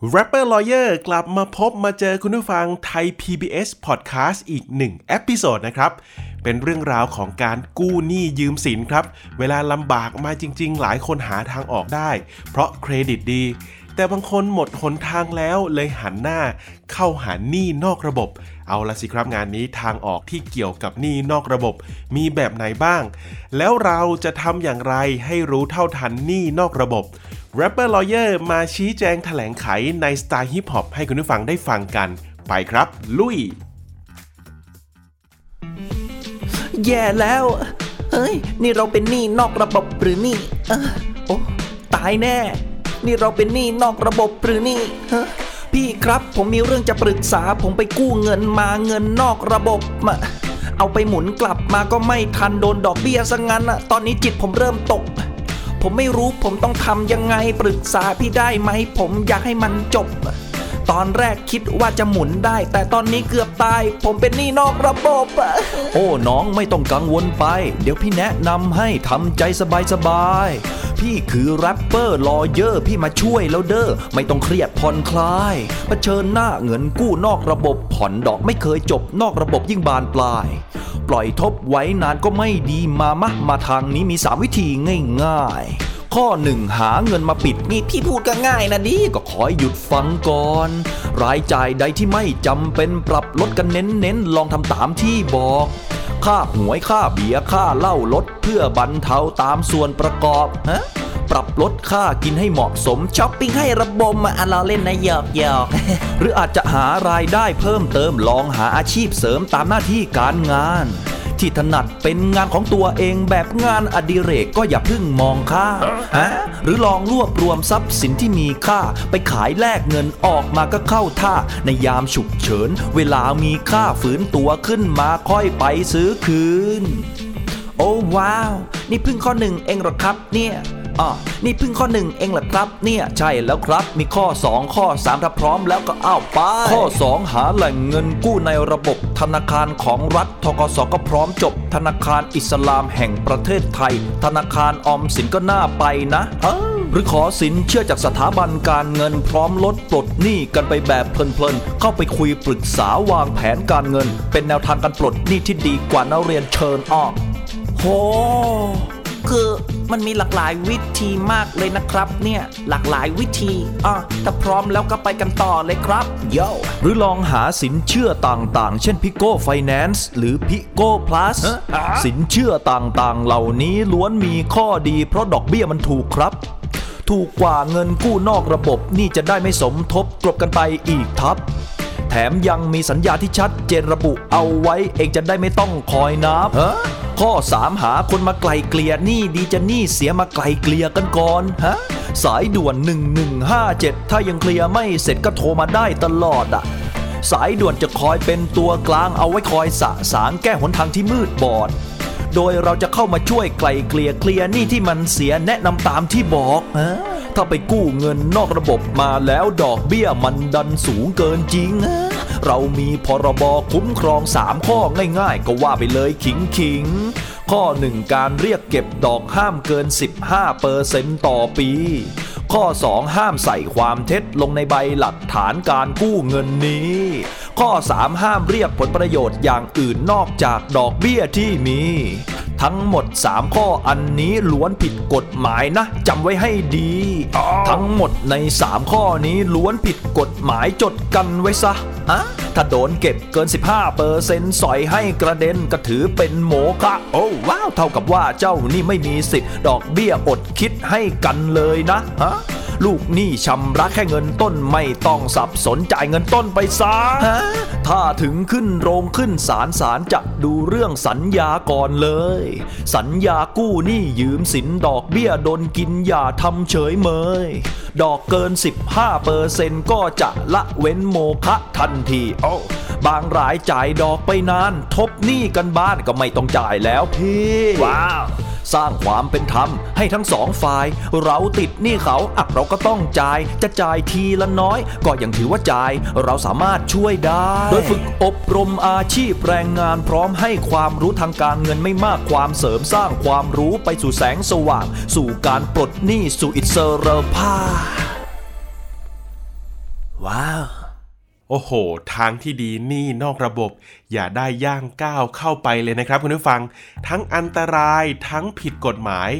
Rapper Lawyer กลับมาพบมาเจอคุณผู้ฟังไทย PBS Podcast อีกหนึ่ง episode นะครับ เป็นเรื่องราวของการกู้หนี้ยืมสินครับ เวลาลำบากมาจริง ๆ หลายคนหาทางออกได้ เพราะเครดิตดี แต่บางคนหมดหนทางแล้วเลยหันหน้า เข้าหาหนี้นอกระบบ เอาละสิครับงานนี้ทางออกที่เกี่ยวกับหนี้นอกระบบ มีแบบไหนบ้าง แล้วเราจะทำอย่างไรให้รู้เท่าทันหนี้นอกระบบ Rapper Lawyer มาชี้แจงแถลงไขในสไตล์ฮิปฮอปให้คุณผู้ฟังได้ฟังกัน ไปครับ ลุย แย่แล้ว เฮ้ย นี่เราเป็นหนี้นอกระบบหรือหนี่เออโอ้ตายแน่ นี่เราเป็นหนี้นอกระบบหรือหนี่ฮะพี่ครับผมมีเรื่องจะปรึกษาผมไปกู้เงินมาเงินนอกระบบมาเอาไปหมุนกลับมาก็ไม่ทันโดนดอกเบี้ยซะงั้นอะตอนนี้จิตผมเริ่มตก ผมไม่รู้ผมต้องทำยังไงปรึกษาพี่ได้ไหม ผมอยากให้มันจบ ตอนแรกคิดว่าจะหมุนได้ แต่ตอนนี้เกือบตาย ผมเป็นหนี้นอกระบบ โอ้น้องไม่ต้องกังวลไป เดี๋ยวพี่แนะนำให้ทำใจสบายๆพี่คือ Rapper Lawyer พี่มาช่วยแล้วเด้อไม่ต้องเครียดผ่อนคลายเผชิญหน้าเงินกู้นอกระบบผ่อนดอกไม่เคยจบนอกระบบยิ่งบานปลาย ปล่อยทบไว้นานก็ไม่ดีมามะมาทางนี้มี 3 วิธีง่ายๆ ข้อหนึ่งหาเงินมาปิดหนี้พี่พูดก็ง่ายนะดิก็ขอหยุดฟังก่อน รายจ่ายใดที่ไม่จำเป็นปรับลดกันเน้นๆ ลองทำตามที่บอกค่าหวยค่าเบียร์ค่าเหล้าลดเพื่อบรรเทาตามส่วนประกอบฮะ ปรับลดค่ากินให้เหมาะสมช้อปปิ้งให้ระบมมาอะเราเล่นนะหยอกหยอกหรืออาจจะหารายได้เพิ่มเติมลองหาอาชีพเสริมตามหน้าที่การงาน ที่ถนัดเป็นงานของตัวเองแบบงานอดิเรกก็อย่าเพิ่งมองค่าฮะหรือลองรวบรวมทรัพย์สินที่มีค่า ไปขายแลกเงินออกมาก็เข้าท่า ในยามฉุกเฉิน เวลามีค่าฝืนตัวขึ้นมาค่อยไปซื้อคืน โอ้ว้าว นี่เพิ่งข้อหนึ่งเองหรอครับเนี่ย อ๋อนี่เพิ่งข้อหนึ่งเองเหรอครับ เนี่ยใช่แล้วครับ มีข้อ 2 ข้อ3ถ้าพร้อมแล้วก็อ้าวไป ข้อ 2 หาแหล่งเงินกู้ในระบบธนาคารของรัฐทกสก็พร้อมจบ ธนาคารอิสลามแห่งประเทศไทย ธนาคารออมสินก็น่าไปนะหรือขอสินเชื่อจากสถาบันการเงินพร้อมลดปลดหนี้กันไปแบบเพลินๆ เข้าไปคุยปรึกษาวางแผนการเงิน เป็นแนวทางการปลดหนี้ที่ดีกว่านักเรียนเชิญออกโห คือมันมีหลากหลายวิธีมากเลยนะครับเนี่ยหลากหลายวิธีอะถ้าพร้อมแล้วก็ไปกันต่อเลยครับโยหรือลองหาสินเชื่อต่างๆ เช่นพิโก้ไฟแนนซ์หรือพิโก้พลัสสินเชื่อต่างๆ เหล่านี้ล้วนมีข้อดี เพราะดอกเบี้ยมันถูกครับ ถูกกว่าเงินกู้นอกระบบนี่จะได้ไม่สมทบกลบกันไปอีกทับแถมยังมีสัญญาที่ชัดเจนระบุเอาไว้ เองจะได้ไม่ต้องคอยนับ ข้อ 3 หาคนมาไกลเกลี่ยหนี้ดีจะหนี้เสียมาไกลเกลี่ยกันก่อนฮะสายด่วน 1157 ถ้ายังเคลียร์ไม่เสร็จก็โทรมาได้ตลอดอะสายด่วนจะคอยเป็นตัวกลางเอาไว้คอยสะสางแก้หนทางที่มืดบอด โดยเราจะเข้ามาช่วยไกลเกลี่ยเคลียร์หนี้ที่มันเสียแนะนำตามที่บอกฮะ ถ้าไปกู้เงินนอกระบบมาแล้วดอกเบี้ยมันดันสูงเกินจริงฮะเรามีพรบคุ้มครอง 3 ข้อง่ายๆ ก็ว่าไปเลยขิงขิงข้อ 1 การเรียกเก็บดอกห้ามเกิน 15เปอร์เซนต์ต่อปี ข้อ 2 ห้ามใส่ความเท็จลงในใบหลักฐานการกู้เงินนี้ ข้อ 3 ห้ามเรียกผลประโยชน์อย่างอื่นนอกจากดอกเบี้ยที่มี ทั้งหมด 3 ข้ออันนี้ล้วนผิดกฎหมายนะจำไว้ให้ดี ทั้งหมดใน 3 ข้อนี้ล้วนผิดกฎหมายจดกันไว้ซะฮะถ้าโดนเก็บเกิน 15เปอร์เซ็นต์สอยให้กระเด็นก็ถือเป็นโมฆะโอ้ว้าว เท่ากับว่าเจ้านี่ไม่มีสิทธิ์ ดอกเบี้ยอดคิดให้กันเลยนะฮะ ลูกหนี้ชำระแค่เงินต้นไม่ต้องสับสนจ่ายเงินต้นไปซะทถ้าถึงขึ้นโรงขึ้นศาลศาลจะดูเรื่องสัญญาก่อนเลย สัญญากู้หนี้ยืมสินดอกเบี้ยโดนกินอย่าทำเฉยเมย ดอกเกิน 15เปอร์เซ็นก็จะละเว้นโมคะทันทีโอ้บางรายจ่ายดอกไปนาน ทบหนี้กันบ้านก็ไม่ต้องจ่ายแล้วพี่ ว้าว สร้างความเป็นธรรมให้ทั้งสองฝ่าย เราติดหนี้เขาอะเราก็ต้องจ่าย จะจ่ายทีละน้อย ก็ยังถือว่าจ่าย เราสามารถช่วยได้ โดยฝึกอบรมอาชีพแรงงานพร้อมให้ความรู้ทางการเงินไม่มากความเสริมสร้างความรู้ไปสู่แสงสว่าง สู่การปลดหนี้สู่อิสรภาพว้าว โอ้โห ทางที่ดีหนี่นอกระบบ อย่าได้ย่างก้าวเข้าไปเลยนะครับคุณผู้ฟัง ทั้งอันตรายทั้งผิดกฎหมาย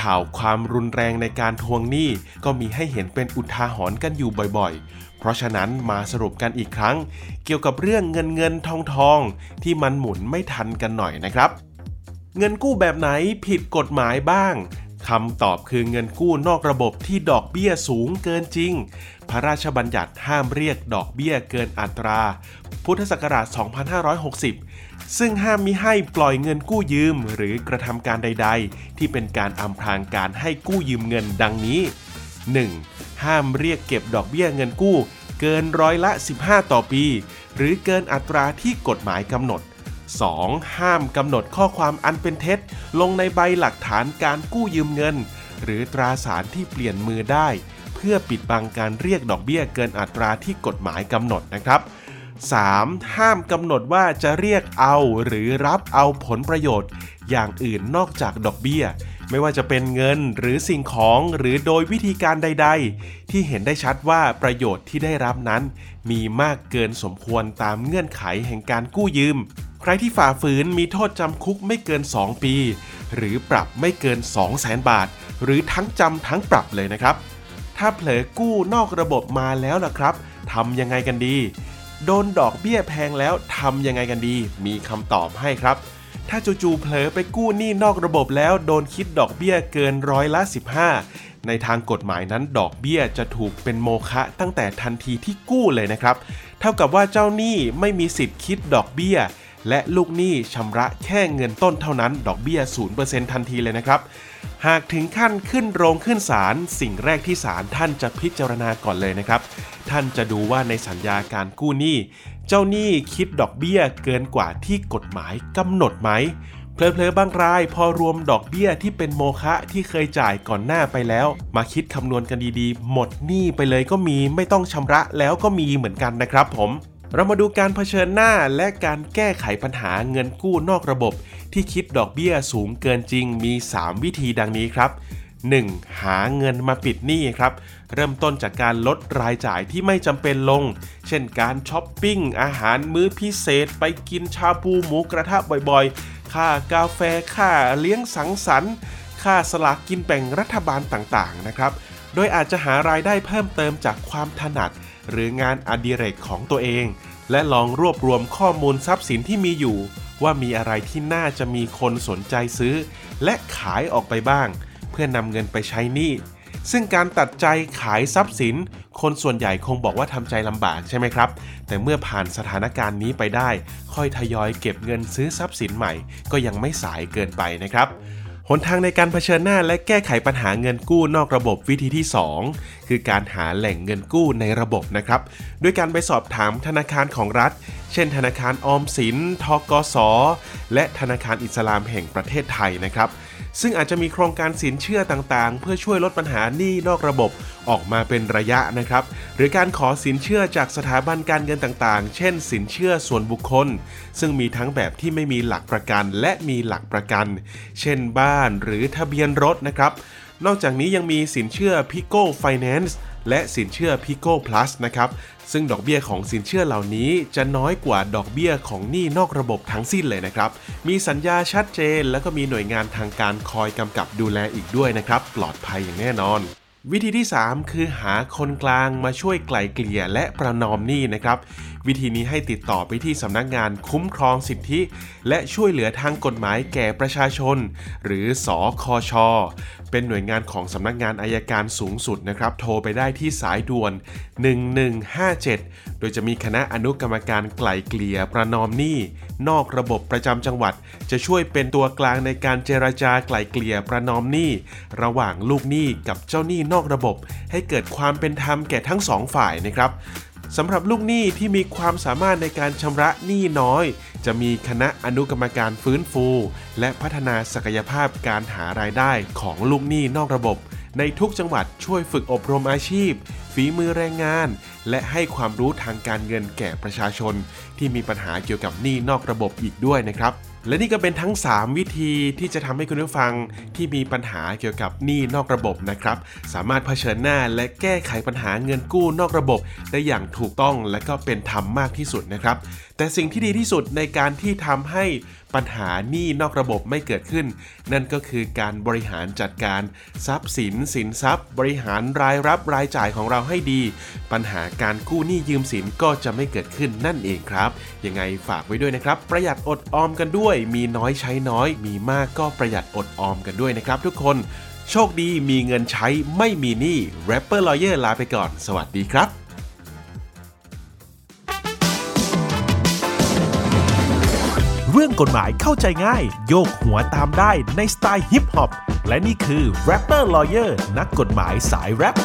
ข่าวความรุนแรงในการทวงหนี้ ก็มีให้เห็นเป็นอุทาหรณ์กันอยู่บ่อยๆ เพราะฉะนั้นมาสรุปกันอีกครั้ง เกี่ยวกับเรื่องเงินเงินทองทองที่มันหมุนไม่ทันกันหน่อยนะครับ เงินกู้แบบไหนผิดกฎหมายบ้าง คำตอบคือเงินกู้นอกระบบที่ดอกเบี้ยสูงเกินจริง พระราชบัญญัติห้ามเรียกดอกเบี้ยเกินอัตรา พุทธศักราช 2560 ซึ่งห้ามมิให้ปล่อยเงินกู้ยืม หรือกระทำการใด ๆ ที่เป็นการอำพรางการให้กู้ยืมเงินดังนี้ 1. ห้ามเรียกเก็บดอกเบี้ยเงินกู้ เกินร้อยละ 15 ต่อปี หรือเกินอัตราที่กฎหมายกำหนด 2. ห้ามกำหนดข้อความอันเป็นเท็จ ลงในใบหลักฐานการกู้ยืมเงิน หรือตราสารที่เปลี่ยนมือได้ เพื่อปิดบังการเรียกดอกเบี้ยเกินอัตราที่กฎหมายกำหนดนะครับ 3. ห้ามกำหนดว่าจะเรียกเอาหรือรับเอาผลประโยชน์ อย่างอื่นนอกจากดอกเบี้ย ไม่ว่าจะเป็นเงินหรือสิ่งของหรือโดยวิธีการใด ๆ ที่เห็นได้ชัดว่าประโยชน์ที่ได้รับนั้น มีมากเกินสมควรตามเงื่อนไขแห่งการกู้ยืม ใครที่ฝ่าฝืนมีโทษจำคุกไม่เกิน 2 ปี หรือปรับไม่เกิน 2 0 0แสนบาท หรือทั้งจำทั้งปรับเลยนะครับ ถ้าเผลอกู้นอกระบบมาแล้วล่ะครับทำยังไงกันดี โดนดอกเบี้ยแพงแล้วทำยังไงกันดี มีคำตอบให้ครับ ถ้าจู่ๆเผลอไปกู้หนี้นอกระบบแล้วโดนคิดดอกเบี้ยเกินร้อยละ 15ในทางกฎหมายนั้นดอกเบี้ยจะถูกเป็นโมฆะตั้งแต่ทันทีที่กู้เลยนะครับ เท่ากับว่าเจ้าหนี้ไม่มีสิทธิ์คิดดอกเบี้ย และลูกหนี้ชำระแค่เงินต้นเท่านั้น ดอกเบี้ย 0%ทันทีเลยนะครับ หากถึงขั้นขึ้นโรงขึ้นศาลสิ่งแรกที่ศาลท่านจะพิจารณาก่อนเลยนะครับ ท่านจะดูว่าในสัญญาการกู้หนี้ เจ้าหนี้คิดดอกเบี้ยเกินกว่าที่กฎหมายกำหนดไหมเพลอๆบางรายพอรวมดอกเบี้ยที่เป็นโมฆะที่เคยจ่ายก่อนหน้าไปแล้ว มาคิดคำนวณกันดีๆ หมดหนี้ไปเลยก็มีไม่ต้องชำระแล้วก็มีเหมือนกันนะครับผม เรามาดูการเผชิญหน้าและการแก้ไขปัญหาเงินกู้นอกระบบ ที่คิดดอกเบี้ยสูงเกินจริงมี 3 วิธีดังนี้ครับ 1. หาเงินมาปิดหนี้ครับ เริ่มต้นจากการลดรายจ่ายที่ไม่จำเป็นลง เช่นการช้อปปิ้ง อาหารมื้อพิเศษ ไปกินชาบูหมูกระทะบ่อยๆ ค่ากาแฟค่าเลี้ยงสังสรรค์ค่าสลากกินแบ่งรัฐบาลต่างๆนะครับ โดยอาจจะหารายได้เพิ่มเติมจากความถนัด หรืองานอดิเรกของตัวเอง และลองรวบรวมข้อมูลทรัพย์สินที่มีอยู่ ว่ามีอะไรที่น่าจะมีคนสนใจซื้อ และขายออกไปบ้าง เพื่อนำเงินไปใช้หนี้ซึ่งการตัดใจขายทรัพย์สิน คนส่วนใหญ่คงบอกว่าทำใจลำบากใช่ไหมครับ แต่เมื่อผ่านสถานการณ์นี้ไปได้ ค่อยทยอยเก็บเงินซื้อทรัพย์สินใหม่ ก็ยังไม่สายเกินไปนะครับหนทางในการเผชิญหน้าและแก้ไขปัญหาเงินกู้นอกระบบวิธีที่ 2 คือการหาแหล่งเงินกู้ในระบบนะครับ ด้วยการไปสอบถามธนาคารของรัฐ เช่น ธนาคารออมสิน ทกส และธนาคารอิสลามแห่งประเทศไทยนะครับ ซึ่งอาจจะมีโครงการสินเชื่อต่างๆ เพื่อช่วยลดปัญหาหนี้นอกระบบออกมาเป็นระยะนะครับ หรือการขอสินเชื่อจากสถาบันการเงินต่างๆ เช่น สินเชื่อส่วนบุคคล ซึ่งมีทั้งแบบที่ไม่มีหลักประกันและมีหลักประกัน เช่นบ้านหรือทะเบียนรถนะครับ นอกจากนี้ยังมีสินเชื่อ Pico Finance และสินเชื่อ Pico Plus นะครับ ซึ่งดอกเบี้ยของสินเชื่อเหล่านี้จะน้อยกว่าดอกเบี้ยของหนี้นอกระบบทั้งสิ้นเลยนะครับ มีสัญญาชัดเจน แล้วก็มีหน่วยงานทางการคอยกำกับดูแลอีกด้วยนะครับ ปลอดภัยอย่างแน่นอนวิธีที่ 3 คือหาคนกลางมาช่วยไกล่เกลี่ยและประนอมหนี้นะครับวิธีนี้ให้ติดต่อไปที่สำนักงานคุ้มครองสิทธิ และช่วยเหลือทางกฎหมายแก่ประชาชน หรือสอคอชอเป็นหน่วยงานของสำนักงานอายการสูงสุดนะครับ โทรไปได้ที่สายด่วน 1157 โดยจะมีคณะอนุกรรมการไกล่เกลี่ยประนอมหนี้ นอกระบบประจำจังหวัด จะช่วยเป็นตัวกลางในการเจรจาไกล่เกลี่ยประนอมหนี้ ระหว่างลูกหนี้กับเจ้าหนี้นอกระบบ ให้เกิดความเป็นธรรมแก่ทั้งสองฝ่ายนะครับ สำหรับลูกหนี้ที่มีความสามารถในการชำระหนี้น้อย จะมีคณะอนุกรรมการฟื้นฟู และพัฒนาศักยภาพการหารายได้ของลูกหนี้นอกระบบ ในทุกจังหวัดช่วยฝึกอบรมอาชีพ ฝีมือแรงงาน และให้ความรู้ทางการเงินแก่ประชาชน ที่มีปัญหาเกี่ยวกับหนี้นอกระบบอีกด้วยนะครับ และนี่ก็เป็นทั้ง 3 วิธีที่จะทำให้คุณผู้ฟังที่มีปัญหาเกี่ยวกับหนี้นอกระบบนะครับ สามารถเผชิญหน้าและแก้ไขปัญหาเงินกู้นอกระบบ ได้อย่างถูกต้องและก็เป็นธรรมมากที่สุดนะครับ แต่สิ่งที่ดีที่สุดในการที่ทำให้ปัญหาหนี้นอกระบบไม่เกิดขึ้น นั่นก็คือการบริหารจัดการทรัพย์สินสินทรัพย์ บริหารรายรับรายจ่ายของเราให้ดี ปัญหาการกู้หนี้ยืมสินก็จะไม่เกิดขึ้นนั่นเองครับยังไงฝากไว้ด้วยนะครับ ประหยัดอดออมกันด้วยมีน้อยใช้น้อย มีมากก็ประหยัดอดออมกันด้วยนะครับทุกคน โชคดีมีเงินใช้ไม่มีหนี้ Rapper Lawyer ลาไปก่อน สวัสดีครับเรื่องกฎหมายเข้าใจง่าย โยกหัวตามได้ในสไตล์ฮิปฮอป และนี่คือ Rapper Lawyer นักกฎหมายสายแรป